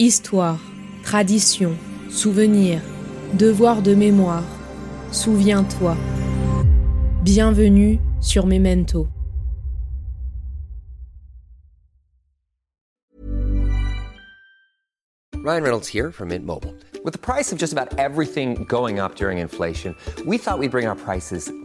Histoire, tradition, souvenir, devoir de mémoire. Souviens-toi. Bienvenue sur Memento. Ryan Reynolds here from Mint Mobile. With the price of just about everything going up during inflation, we thought we'd bring our prices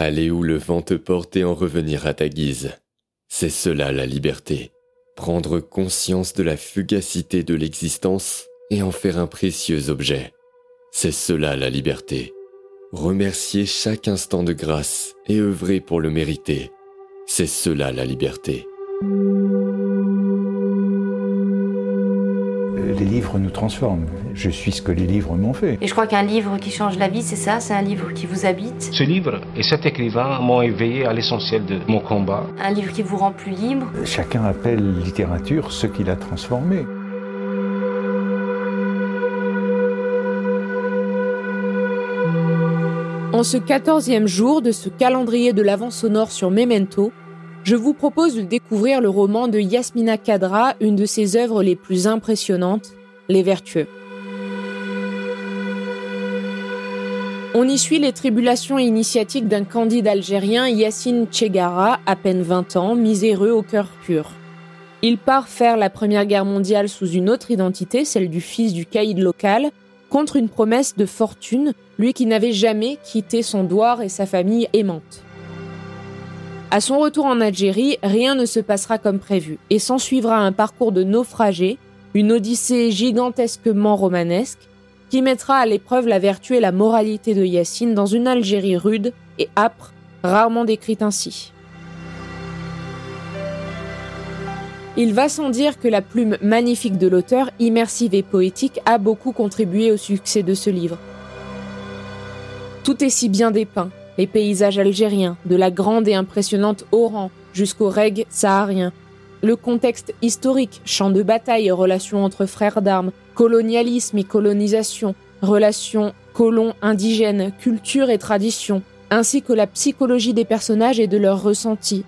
Aller où le vent te porte et en revenir à ta guise. C'est cela la liberté. Prendre conscience de la fugacité de l'existence et en faire un précieux objet. C'est cela la liberté. Remercier chaque instant de grâce et œuvrer pour le mériter. C'est cela la liberté. Les livres nous transforment. Je suis ce que les livres m'ont fait. Et je crois qu'un livre qui change la vie, c'est ça, c'est un livre qui vous habite, Ce livre et cet écrivain m'ont éveillé à l'essentiel de mon combat. un livre qui vous rend plus libre. Chacun appelle littérature ce qu'il a transformé. En ce quatorzième jour de ce calendrier de l'avant sonore sur Memento, je vous propose de découvrir le roman de Yasmina Kadra, une de ses œuvres les plus impressionnantes, Les Vertueux. On y suit les tribulations initiatiques d'un candidat algérien, Yassine Tchegara, à peine 20 ans, miséreux au cœur pur. Il part faire la Première Guerre mondiale sous une autre identité, celle du fils du caïd local, contre une promesse de fortune, lui qui n'avait jamais quitté son douar et sa famille aimante. À son retour en Algérie, rien ne se passera comme prévu, et s'ensuivra un parcours de naufragés, une odyssée gigantesquement romanesque, qui mettra à l'épreuve la vertu et la moralité de Yacine dans une Algérie rude et âpre, rarement décrite ainsi. Il va sans dire que la plume magnifique de l'auteur, immersive et poétique, a beaucoup contribué au succès de ce livre. Tout est si bien dépeint, les paysages algériens, de la grande et impressionnante Oran jusqu'au reg saharien, le contexte historique, champ de bataille relations entre frères d'armes, colonialisme et colonisation, relations colons-indigènes, culture et tradition, ainsi que la psychologie des personnages et de leurs ressentis.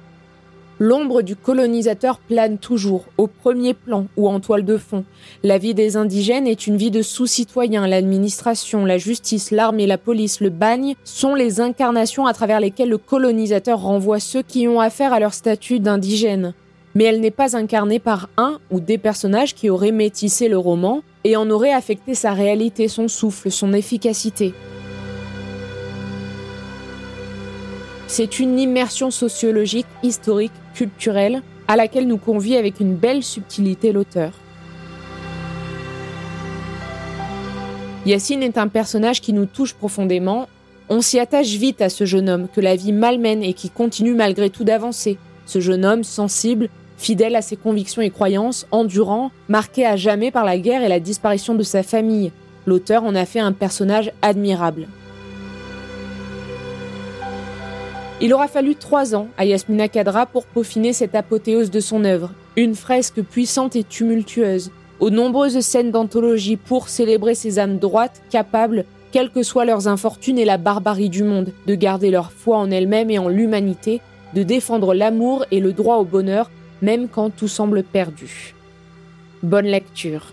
L'ombre du colonisateur plane toujours, au premier plan ou en toile de fond. La vie des indigènes est une vie de sous-citoyens. L'administration, la justice, l'armée, la police, le bagne sont les incarnations à travers lesquelles le colonisateur renvoie ceux qui ont affaire à leur statut d'indigène. Mais elle n'est pas incarnée par un ou des personnages qui auraient métissé le roman et en auraient affecté sa réalité, son souffle, son efficacité. C'est une immersion sociologique, historique, culturelle, à laquelle nous convie avec une belle subtilité l'auteur. Yacine est un personnage qui nous touche profondément. On s'y attache vite à ce jeune homme que la vie malmène et qui continue malgré tout d'avancer. Ce jeune homme sensible, fidèle à ses convictions et croyances, endurant, marqué à jamais par la guerre et la disparition de sa famille. L'auteur en a fait un personnage admirable. Il aura fallu trois ans à Yasmina Kadra pour peaufiner cette apothéose de son œuvre, une fresque puissante et tumultueuse, aux nombreuses scènes d'anthologie pour célébrer ces âmes droites, capables, quelles que soient leurs infortunes et la barbarie du monde, de garder leur foi en elles-mêmes et en l'humanité, de défendre l'amour et le droit au bonheur, même quand tout semble perdu. Bonne lecture.